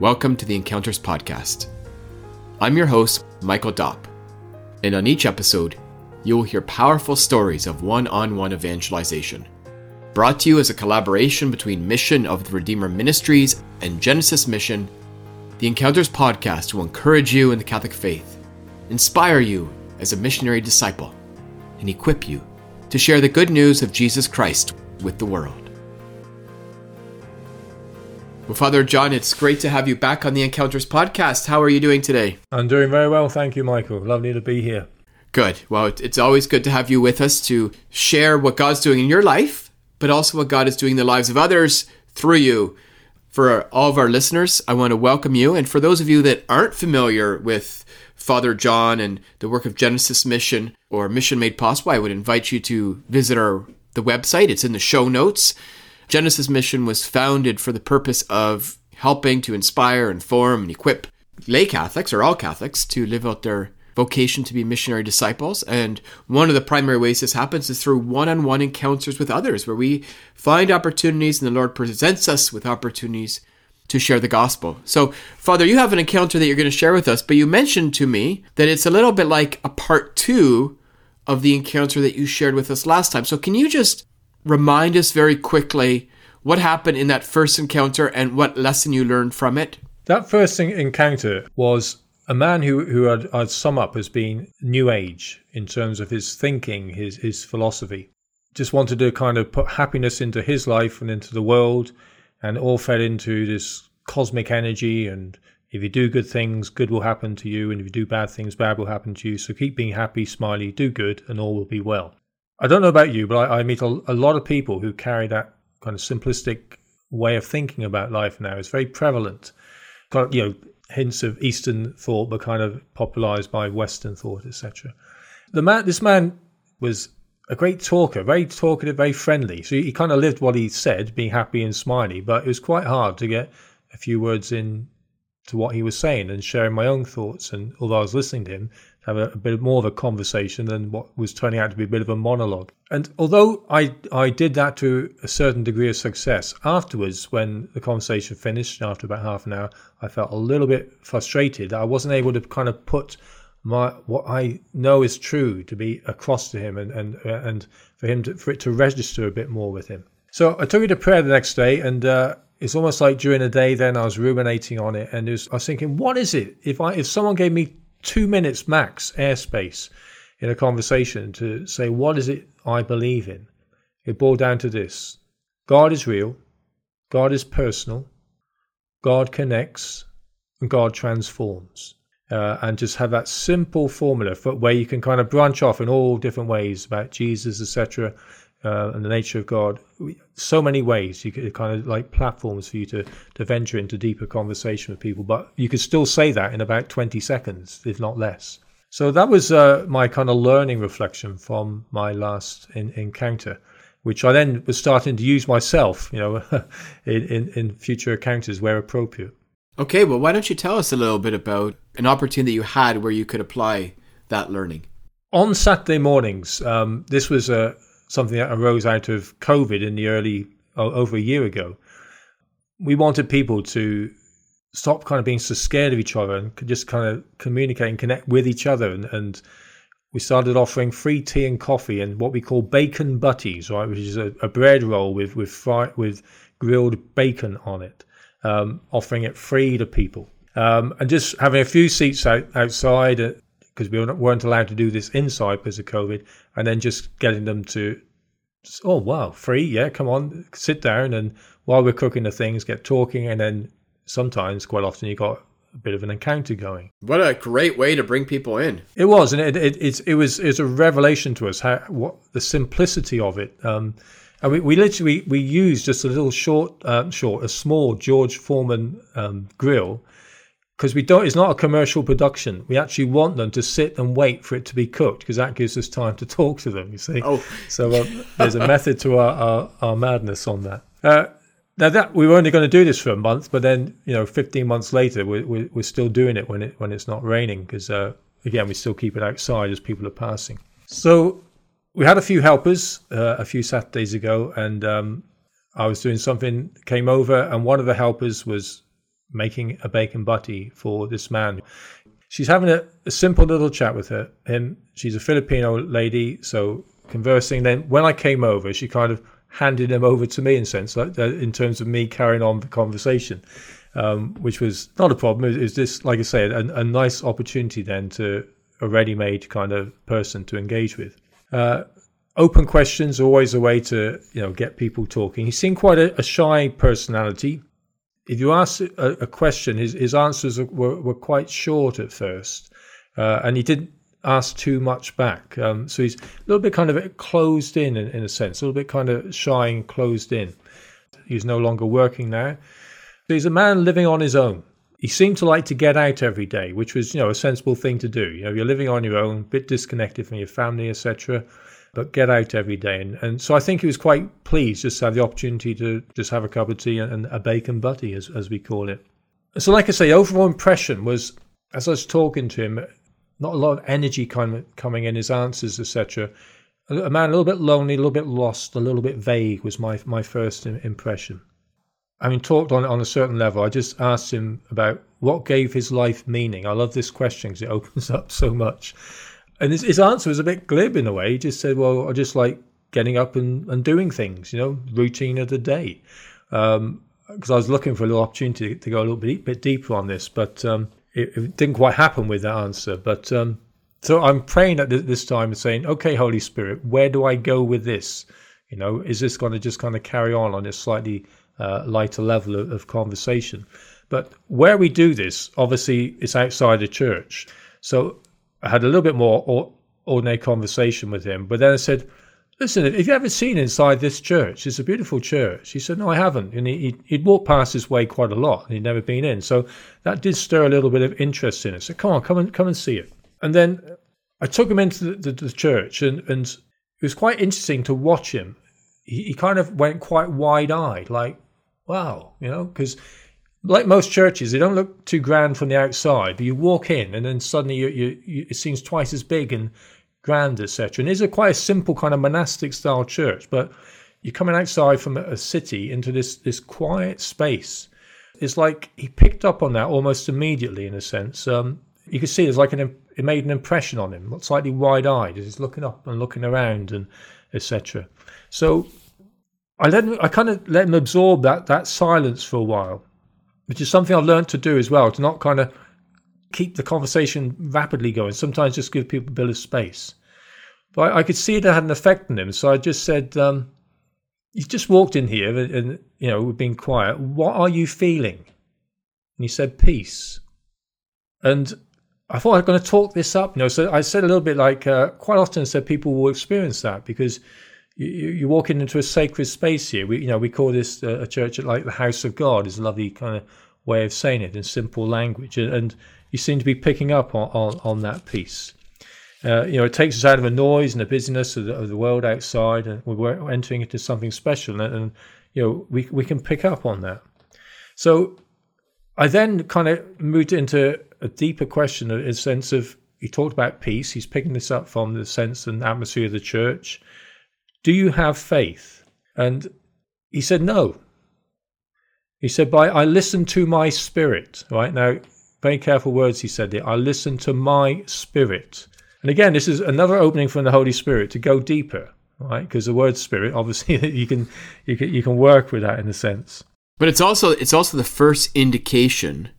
Welcome to the Encounters Podcast. I'm your host, Michael Dopp, and on each episode, you will hear powerful stories of one on one evangelization. Brought to you as a collaboration between Mission of the Redeemer Ministries and Genesis Mission, the Encounters Podcast will encourage you in the Catholic faith, inspire you as a missionary disciple, and equip you to share the good news of Jesus Christ with the world. Well, Father Jon, it's great to have you back on the Encounters podcast. How are you doing today? I'm doing very well, thank you, Michael. Lovely to be here. Good. Well, it's always good to have you with us to share what God's doing in your life, but also what God is doing in the lives of others through you. For all of our listeners, I want to welcome you. And for those of you that aren't familiar with Father Jon and the work of Genesis Mission or Mission Made Possible, I would invite you to visit our the website. It's in the show notes. Genesis Mission was founded for the purpose of helping to inspire, inform, and equip lay Catholics or all Catholics to live out their vocation to be missionary disciples. And one of the primary ways this happens is through one on one encounters with others, where we find opportunities and the Lord presents us with opportunities to share the gospel. So, Father, you have an encounter that you're going to share with us, but you mentioned to me that it's a little bit like a part two of the encounter that you shared with us last time. So, can you just remind us very quickly what happened in that first encounter and what lesson you learned from it? That first encounter was a man who, who I'd, I'd sum up as being new age in terms of his thinking, his, his philosophy. Just wanted to kind of put happiness into his life and into the world, and all fed into this cosmic energy. And if you do good things, good will happen to you. And if you do bad things, bad will happen to you. So keep being happy, smiley, do good, and all will be well. I don't know about you, but I, I meet a, a, lot of people who carry that kind of simplistic way of thinking about life now. It's very prevalent. Got you know hints of Eastern thought, but kind of popularized by Western thought, etc. The man, this man was a great talker, very talkative, very friendly. So he kind of lived what he said, being happy and smiley. But it was quite hard to get a few words in to what he was saying and sharing my own thoughts. And although I was listening to him, have a, a, bit more of a conversation than what was turning out to be a bit of a monologue. And although I I did that to a certain degree of success, afterwards when the conversation finished after about half an hour, I felt a little bit frustrated. I wasn't able to kind of put my what I know is true to be across to him and and and for him to, for it to register a bit more with him. So I took it to prayer the next day and. Uh, it's almost like during the day then I was ruminating on it and was, I was thinking, what is it? If I if someone gave me two minutes max airspace in a conversation to say, what is it I believe in? It boiled down to this God is real, God is personal, God connects, and God transforms. Uh, and just have that simple formula for where you can kind of branch off in all different ways about Jesus, etc., uh, and the nature of God. So many ways you could kind of like platforms for you to to venture into deeper conversation with people, but you could still say that in about twenty seconds, if not less. So that was uh, my kind of learning reflection from my last in, encounter, which I then was starting to use myself, you know, in, in, in future encounters where appropriate. Okay, well, why don't you tell us a little bit about an opportunity you had where you could apply that learning? On Saturday mornings, um, this was a, something that arose out of COVID in the early over a year ago. We wanted people to stop kind of being so scared of each other and just kind of communicate and connect with each other. And, and we started offering free tea and coffee and what we call bacon butties, right, which is a, a bread roll with with fry, with grilled bacon on it, um, offering it free to people. Um, and just having a few seats out, outside because we weren't allowed to do this inside because of COVID, and then just getting them to, just, oh wow, free, yeah, come on, sit down, and while we're cooking the things, get talking, and then sometimes, quite often, you got a bit of an encounter going. What a great way to bring people in! It was, and it it, it, it was it was a revelation to us how what the simplicity of it. Um, and we, we literally we used just a little short, uh, short, a small George Foreman um, grill because we don't it's not a commercial production. We actually want them to sit and wait for it to be cooked because that gives us time to talk to them you see. Oh. So um, there's a method to our, our, our madness on that. Uh, now that we were only going to do this for a month but then you know 15 months later we're, we're, we're still doing it when it when it's not raining because uh, again we still keep it outside as people are passing. So we had a few helpers uh, a few saturdays ago and um, i was doing something came over and one of the helpers was making a bacon butty for this man. She's having a, a simple little chat with her, him. She's a Filipino lady, so conversing. Then when I came over, she kind of handed him over to me in sense, like uh, in terms of me carrying on the conversation, um, which was not a problem. Was just, like I said, a, a nice opportunity then to a ready-made kind of person to engage with. Uh, open questions are always a way to you know get people talking. He seemed quite a, a shy personality. If you ask a, a question, his, his answers were, were quite short at first, uh, and he didn't ask too much back. Um, so he's a little bit kind of closed in, in, in a sense, a little bit kind of shy and closed in. He's no longer working now. So he's a man living on his own. He seemed to like to get out every day, which was, you know, a sensible thing to do. You know, you're living on your own, a bit disconnected from your family, etc., but get out every day. And, and so I think he was quite pleased just to have the opportunity to just have a cup of tea and, and a bacon butty, as, as we call it. So, like I say, overall impression was, as I was talking to him, not a lot of energy kind of coming in his answers, etc. A man a little bit lonely, a little bit lost, a little bit vague was my my first impression. I mean, talked on on a certain level. I just asked him about what gave his life meaning. I love this question because it opens up so much. And his, his answer was a bit glib in a way. He just said, "Well, I just like getting up and, and doing things, you know, routine of the day." Because um, I was looking for a little opportunity to go a little bit, bit deeper on this, but um, it, it, didn't quite happen with that answer. But um, so I'm praying at this time and saying, "Okay, Holy Spirit, where do I go with this? You know, is this going to just kind of carry on on this slightly uh, lighter level of, of, conversation. But where we do this, obviously, it's outside the church. So I had a little bit more ordinary conversation with him. But then I said, Listen, have you ever seen inside this church? It's a beautiful church. He said, No, I haven't. And he, would walked past this way quite a lot and he'd never been in. So that did stir a little bit of interest in it. So come on, come and come and see it. And then I took him into the, the, the church and, and it was quite interesting to watch him. He, he kind of went quite wide eyed, like, wow, you know, because like most churches, they don't look too grand from the outside, but you walk in and then suddenly you, you, you, it seems twice as big and grand, etc. And it's a quite a simple kind of monastic style church, but you're coming outside from a city into this this quiet space. It's like he picked up on that almost immediately, in a sense. Um, you can see there's like an it made an impression on him, slightly wide eyed as he's looking up and looking around and etc. So I let him, I kind of let him absorb that that silence for a while, which is something I've learned to do as well, to not kind of keep the conversation rapidly going. Sometimes just give people a bit of space. But I, I could see it had an effect on him, so I just said, um, "You just walked in here, and, and you know we've been quiet. What are you feeling?" And he said, "Peace." And I thought I was going to talk this up, you know. So I said a little bit like, uh, quite often, said people will experience that because you, you're walking into a sacred space here. We, you know, we call this a church like the house of God. Is a lovely kind of way of saying it in simple language, and you seem to be picking up on on, on that peace. Uh, you know, it takes us out of the noise and the busyness of the, of the world outside, and we're entering into something special, and, and you know, we we can pick up on that. So, I then kind of moved into a deeper question, a sense of he talked about peace. He's picking this up from the sense and atmosphere of the church. Do you have faith? And he said, No. He said, By I listen to my spirit. Right now, very careful words he said there. I listen to my spirit. And again, this is another opening from the Holy Spirit to go deeper, right? Because the word spirit, obviously, you can you can you can work with that in a sense. But it's also it's also the first indication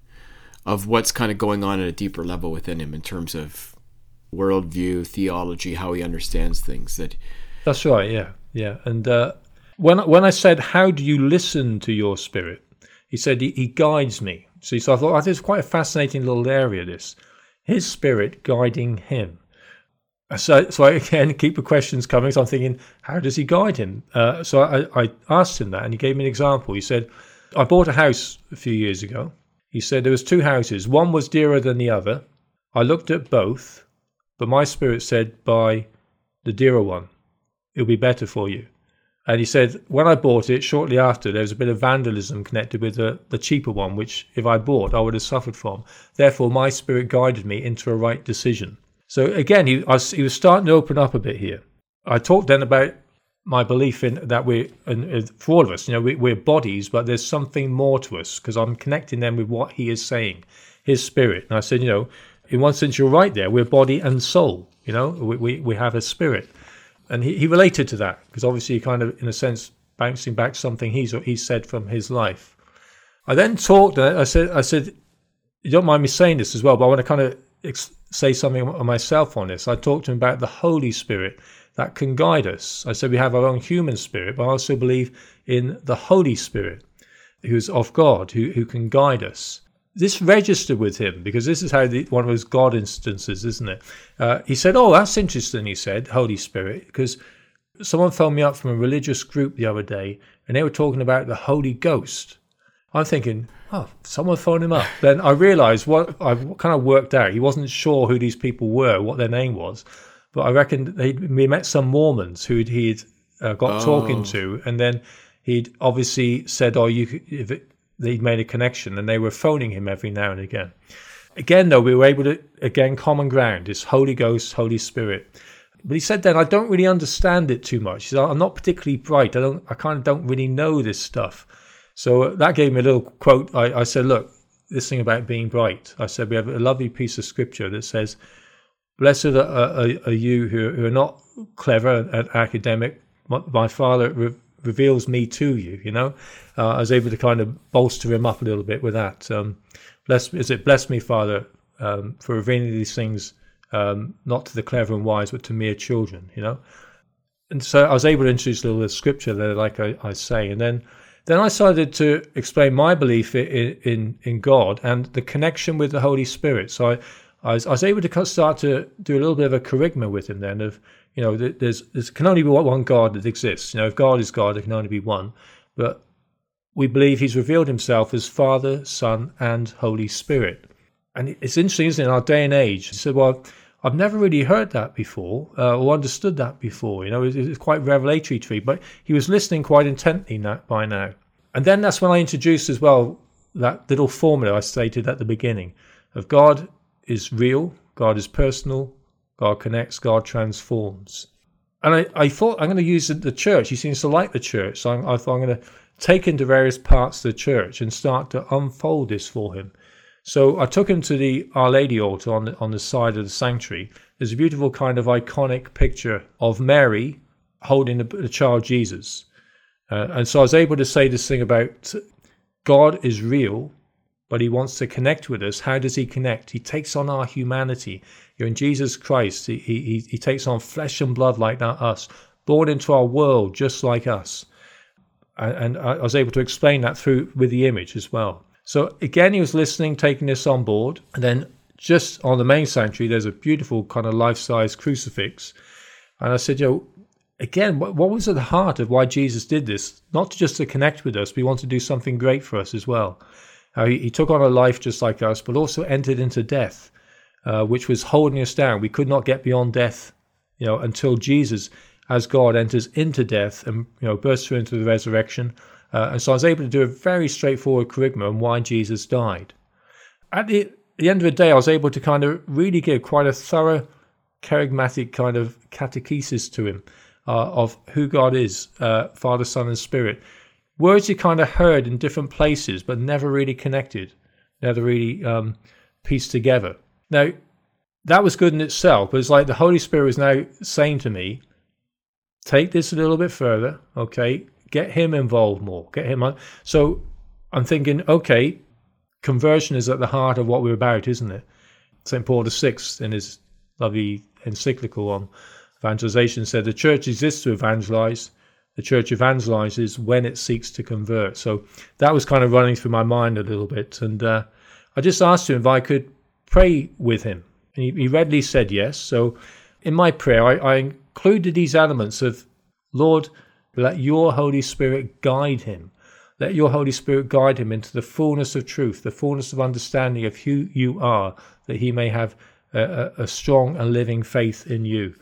of what's kind of going on at a deeper level within him in terms of worldview, theology, how he understands things. That that's right. Yeah, yeah. And uh, when when I said, "How do you listen to your spirit?" He said, "He, he guides me." See, so I thought oh, this is quite a fascinating little area. This, his spirit guiding him. So, so I again keep the questions coming. So I'm thinking, how does he guide him? Uh, so I, I asked him that, and he gave me an example. He said, "I bought a house a few years ago." He said there was two houses. One was dearer than the other. I looked at both, but my spirit said, "Buy the dearer one." It'll be better for you. And he said, when I bought it, shortly after, there was a bit of vandalism connected with the, the cheaper one, which if I bought, I would have suffered from. Therefore, my spirit guided me into a right decision. So again, he, was, he was starting to open up a bit here. I talked then about my belief in that we're, and for all of us, you know, we, we're bodies, but there's something more to us because I'm connecting them with what he is saying, his spirit. And I said, you know, in one sense, you're right there. We're body and soul, you know, we, we, we have a spirit. And he, he related to that because obviously, he kind of, in a sense, bouncing back something he's, he said from his life. I then talked, uh, I said, I said, you don't mind me saying this as well, but I want to kind of ex- say something myself on this. I talked to him about the Holy Spirit that can guide us. I said we have our own human spirit, but I also believe in the Holy Spirit, who's of God, who, who can guide us. This registered with him because this is how the, one of those God instances, isn't it? Uh, he said, "Oh, that's interesting." He said, "Holy Spirit," because someone phoned me up from a religious group the other day, and they were talking about the Holy Ghost. I'm thinking, oh, someone phoned him up. then I realised what I kind of worked out. He wasn't sure who these people were, what their name was, but I reckon they we met some Mormons who he'd uh, got oh. talking to, and then he'd obviously said, "Oh, you," if it, they'd made a connection, and they were phoning him every now and again. Again, though, we were able to again common ground is Holy Ghost, Holy Spirit. But he said then, I don't really understand it too much. Said, I'm not particularly bright. I don't. I kind of don't really know this stuff. So that gave me a little quote. I, I said, look, this thing about being bright. I said we have a lovely piece of scripture that says Blessed are, are, are you who, who, are not clever and academic. My, my Father reveals me to you. You know, uh, I was able to kind of bolster him up a little bit with that. Um, bless, is it bless me, Father, um, for revealing these things um, not to the clever and wise, but to mere children. You know, and so I was able to introduce a little scripture there, like I, I say, and then then I started to explain my belief in, in, in God and the connection with the Holy Spirit. So I, I was, I was able to start to do a little bit of a kerygma with him then of, you know, there's, there can only be one God that exists. You know, if God is God, there can only be one. But we believe he's revealed himself as Father, Son, and Holy Spirit. And it's interesting, isn't it, in our day and age? He said, well, I've never really heard that before uh, or understood that before. You know, it's, it's quite revelatory to me. But he was listening quite intently now, by now. And then that's when I introduced as well that little formula I stated at the beginning of God is real, God is personal, God connects, God transforms. And I, I thought I'm going to use the church. He seems to like the church. So I, I thought I'm going to take him to various parts of the church and start to unfold this for him. So I took him to the Our Lady altar on the, on the side of the sanctuary. There's a beautiful kind of iconic picture of Mary holding the, the child Jesus. Uh, and so I was able to say this thing about God is real, but he wants to connect with us. How does he connect? He takes on our humanity. You're in Jesus Christ. He, he, he takes on flesh and blood like that, us, born into our world just like us. And, and I was able to explain that through with the image as well. So again, he was listening, taking this on board. And then just on the main sanctuary, there's a beautiful kind of life-size crucifix. And I said, you know, again, what, what was at the heart of why Jesus did this? Not just to connect with us, but he wanted to do something great for us as well. Uh, he, he, took on a life just like us, but also entered into death, uh, which was holding us down. We could not get beyond death, you know, until Jesus, as God, enters into death and you know bursts through into the resurrection. Uh, and so I was able to do a very straightforward kerygma on why Jesus died. At the, the end of the day, I was able to kind of really give quite a thorough, kerygmatic kind of catechesis to him uh, of who God is, uh, Father, Son, and Spirit words you kind of heard in different places, but never really connected, never really um, pieced together. Now, that was good in itself, but it's like the Holy Spirit is now saying to me, take this a little bit further, okay? Get him involved more, get him on. So I'm thinking, okay, conversion is at the heart of what we're about, isn't it? St. Paul VI, in his lovely encyclical on evangelization, said the church exists to evangelize the church evangelizes when it seeks to convert. So that was kind of running through my mind a little bit. And uh, I just asked him if I could pray with him. And he, he readily said yes. So in my prayer, I, I included these elements of, Lord, let your Holy Spirit guide him. Let your Holy Spirit guide him into the fullness of truth, the fullness of understanding of who you are, that he may have a, a strong and living faith in you.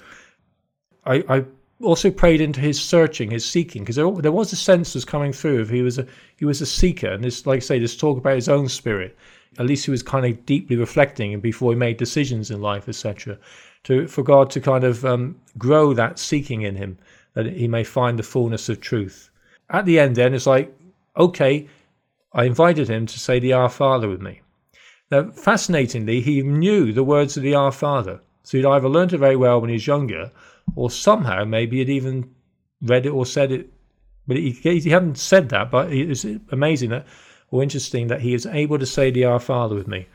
I, I also prayed into his searching, his seeking, because there, there, was a sense was coming through of he was a he was a seeker, and this, like I say, this talk about his own spirit. At least he was kind of deeply reflecting, before he made decisions in life, etc. To for God to kind of um, grow that seeking in him, that he may find the fullness of truth. At the end, then, it's like, okay, I invited him to say the Our Father with me. Now, fascinatingly, he knew the words of the Our Father. So he'd either learnt it very well when he was younger, or somehow maybe he'd even read it or said it. But he, he hadn't said that, but it's amazing that, or interesting that he is able to say the Our Father with me.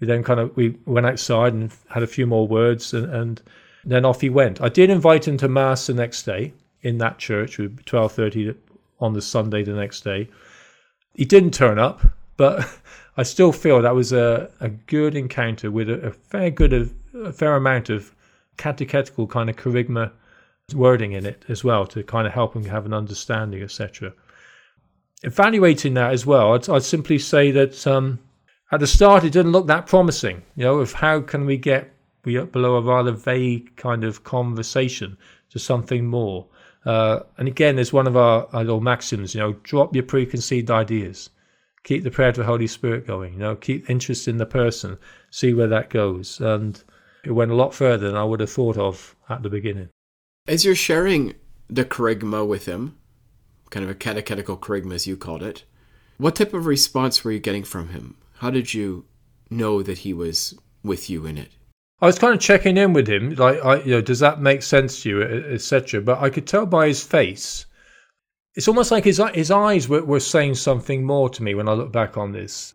We then kind of we went outside and had a few more words, and, and then off he went. I did invite him to mass the next day in that church, twelve thirty on the Sunday the next day. He didn't turn up, but I still feel that was a, a good encounter with a, a fair good a, a fair amount of catechetical kind of kerygma wording in it as well to kind of help him have an understanding, etc. Evaluating that as well, I'd, I'd simply say that um, at the start it didn't look that promising. You know, of how can we get below a rather vague kind of conversation to something more. Uh, and again, there's one of our, our little maxims, you know, drop your preconceived ideas. Keep the prayer to the Holy Spirit going, you know, keep interest in the person, see where that goes. And it went a lot further than I would have thought of at the beginning. As you're sharing the kerygma with him, kind of a catechetical kerygma as you called it, what type of response were you getting from him? How did you know that he was with you in it? I was kind of checking in with him, like, I, you know, does that make sense to you, etc. But I could tell by his face, it's almost like his his eyes were, were saying something more to me when I look back on this.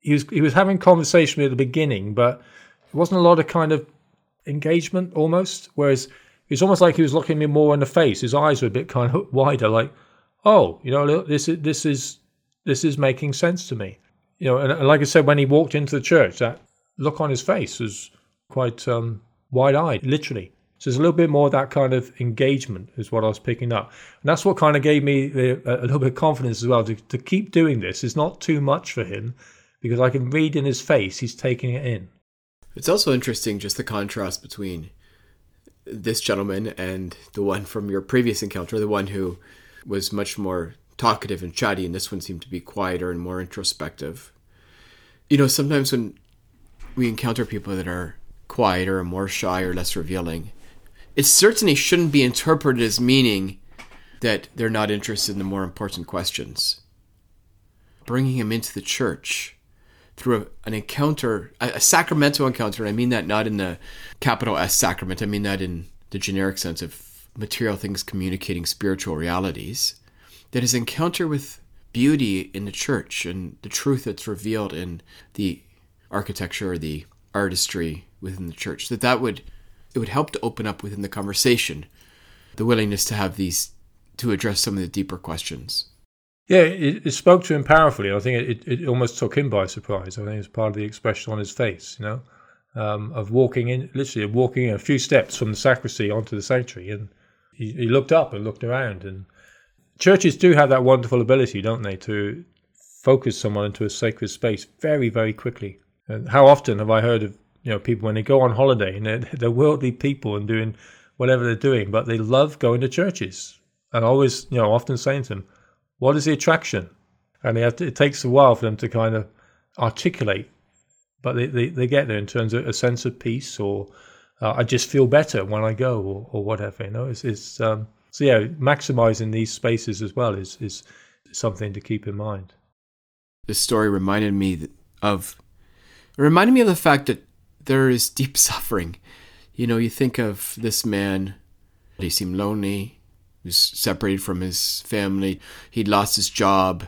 He was he was having conversation with me at the beginning, but it wasn't a lot of kind of engagement almost. Whereas it's almost like he was looking me more in the face. His eyes were a bit kind of wider, like, oh, you know, this is this is this is making sense to me. You know, and like I said, when he walked into the church, that look on his face was quite um, wide eyed, literally. So there's a little bit more of that kind of engagement is what I was picking up. And that's what kind of gave me the, a little bit of confidence as well to, to keep doing this. It's not too much for him because I can read in his face he's taking it in. It's also interesting just the contrast between this gentleman and the one from your previous encounter, the one who was much more talkative and chatty, and this one seemed to be quieter and more introspective. You know, sometimes when we encounter people that are quieter or more shy or less revealing. It certainly shouldn't be interpreted as meaning that they're not interested in the more important questions. Bringing him into the church through a, an encounter, a, a sacramental encounter, and I mean that not in the capital S sacrament, I mean that in the generic sense of material things communicating spiritual realities, that his encounter with beauty in the church and the truth that's revealed in the architecture, or the artistry within the church. That that would it would help to open up within the conversation the willingness to have these to address some of the deeper questions. Yeah, it, it spoke to him powerfully. I think it, it, almost took him by surprise. I think it's part of the expression on his face, you know, um, of walking in, literally of walking in a few steps from the sacristy onto the sanctuary, and he, he looked up and looked around. And churches do have that wonderful ability, don't they, to focus someone into a sacred space very, very quickly. And how often have I heard of you know people when they go on holiday and they're, they're worldly people and doing whatever they're doing, but they love going to churches. And I always, you know, often saying to them, "What is the attraction?" And to, it takes a while for them to kind of articulate, but they, they, they get there in terms of a sense of peace or uh, I just feel better when I go or, or whatever. You know, it's, it's um, so yeah, maximizing these spaces as well is is something to keep in mind. This story reminded me of reminded me of the fact that there is deep suffering. You know, you think of this man, he seemed lonely, he was separated from his family, he'd lost his job.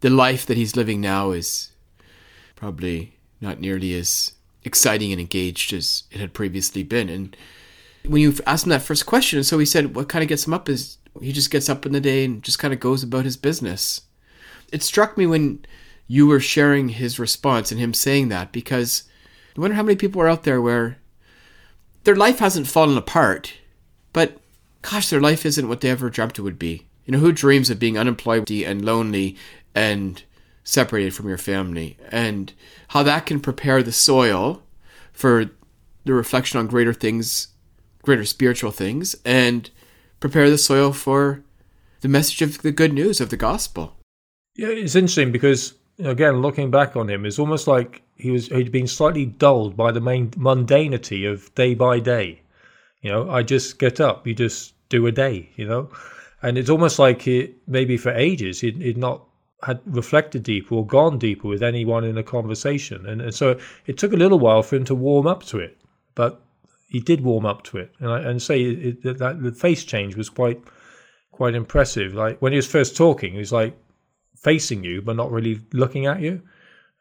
The life that he's living now is probably not nearly as exciting and engaged as it had previously been. And when you asked him that first question, so he said, what kind of gets him up is he just gets up in the day and just kind of goes about his business. It struck me when you were sharing his response and him saying that because I wonder how many people are out there where their life hasn't fallen apart, but gosh, their life isn't what they ever dreamt it would be. You know, who dreams of being unemployed and lonely and separated from your family? And how that can prepare the soil for the reflection on greater things, greater spiritual things, and prepare the soil for the message of the good news of the gospel. Yeah, it's interesting because again, looking back on him, it's almost like he was he'd been slightly dulled by the main mundanity of day by day. You know, I just get up, you just do a day, you know? And it's almost like he, maybe for ages he'd, he'd not had reflected deeper or gone deeper with anyone in a conversation. And, and so it took a little while for him to warm up to it. But he did warm up to it. And, I, and say it, that, that the face change was quite quite impressive. Like when he was first talking, he was like facing you, but not really looking at you.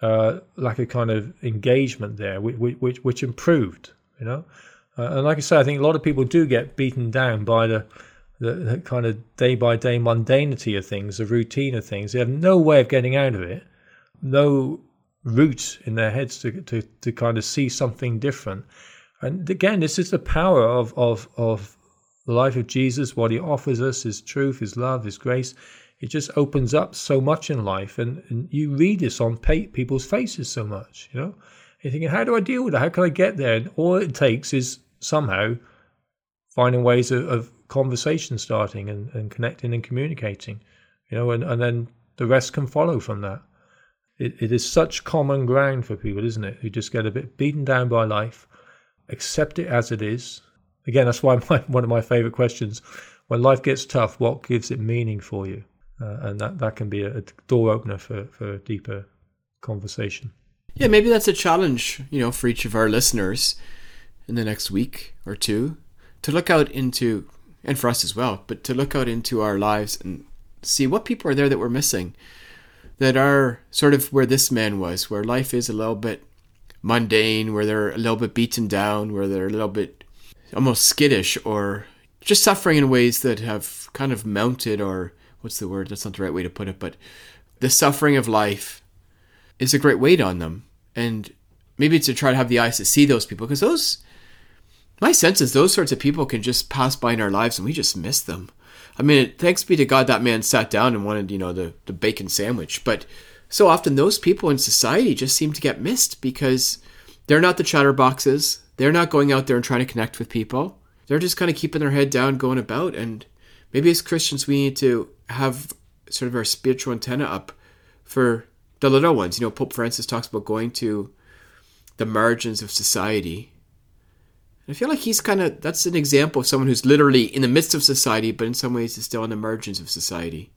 Uh, like a kind of engagement there, which which, which improved, you know. Uh, and like I say, I think a lot of people do get beaten down by the, the, the kind of day by day mundanity of things, the routine of things. They have no way of getting out of it, no route in their heads to to, to kind of see something different. And again, this is the power of of of the life of Jesus, what he offers us, his truth, his love, his grace. It just opens up so much in life, and, and you read this on people's faces so much. You know, you're thinking, how do I deal with that? How can I get there? And all it takes is somehow finding ways of, of conversation starting and, and connecting and communicating. You know, and, and then the rest can follow from that. It, it is such common ground for people, isn't it? Who just get a bit beaten down by life, accept it as it is, Again, that's why my, one of my favorite questions when life gets tough, what gives it meaning for you? Uh, and that, that can be a, a door opener for, for a deeper conversation. Yeah, maybe that's a challenge, you know, for each of our listeners in the next week or two to look out into, and for us as well, but to look out into our lives and see what people are there that we're missing, that are sort of where this man was, where life is a little bit mundane, where they're a little bit beaten down, where they're a little bit almost skittish or just suffering in ways that have kind of mounted or what's the word? That's not the right way to put it but the suffering of life is a great weight on them. And maybe to try to have the eyes to see those people because those my sense is those sorts of people can just pass by in our lives and we just miss them i mean thanks be to god that man sat down and wanted you know the, the bacon sandwich but so often those people in society just seem to get missed because they're not the chatterboxes they're not going out there and trying to connect with people. They're just kind of keeping their head down, going about. And maybe as Christians, we need to have sort of our spiritual antenna up for the little ones. You know, Pope Francis talks about going to the margins of society. I feel like he's kind of that's an example of someone who's literally in the midst of society, but in some ways is still on the margins of society.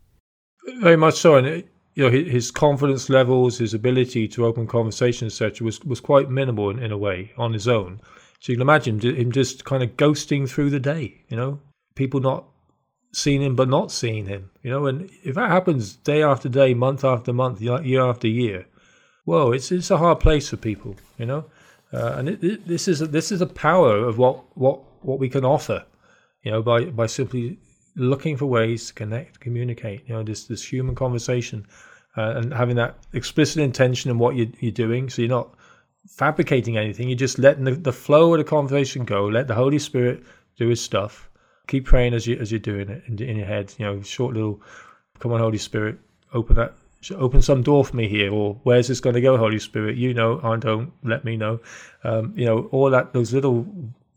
Very much so, and uh, you know his confidence levels, his ability to open conversation, etc., was was quite minimal in, in a way on his own. So you can imagine him just kind of ghosting through the day. You know, people not seeing him but not seeing him. You know, and if that happens day after day, month after month, year after year, whoa, it's it's a hard place for people. You know, uh, and it, it, this is a, this is a power of what what what we can offer. You know, by by simply looking for ways to connect, communicate. You know, this this human conversation uh, and having that explicit intention in what you're, you're doing. So you're not fabricating anything. You're just letting the, the flow of the conversation go. Let the Holy Spirit do His stuff. Keep praying as you as you're doing it in, in your head. You know, short little, come on, Holy Spirit, open that, open some door for me here, or where's this going to go, Holy Spirit? You know, I don't. Let me know. Um, you know, all that those little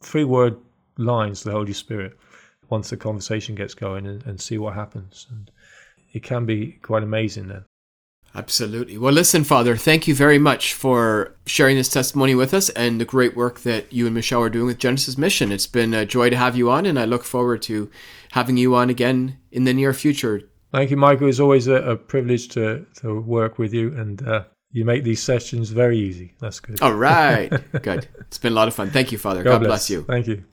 three word lines the Holy Spirit once the conversation gets going and, and see what happens. And it can be quite amazing then. Absolutely. Well, listen, Father, thank you very much for sharing this testimony with us and the great work that you and Michelle are doing with Genesis Mission. It's been a joy to have you on, and I look forward to having you on again in the near future. Thank you, Michael. It's always a, a privilege to, to work with you, and uh, you make these sessions very easy. That's good. All right. good. It's been a lot of fun. Thank you, Father. God, God bless. bless you. Thank you.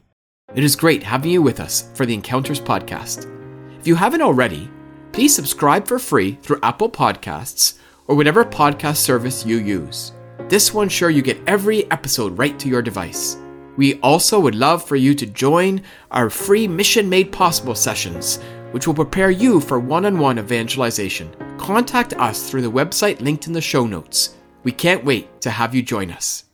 It is great having you with us for the Encounters podcast. If you haven't already, please subscribe for free through Apple Podcasts or whatever podcast service you use. This will ensure you get every episode right to your device. We also would love for you to join our free Mission Made Possible sessions, which will prepare you for one on one evangelization. Contact us through the website linked in the show notes. We can't wait to have you join us.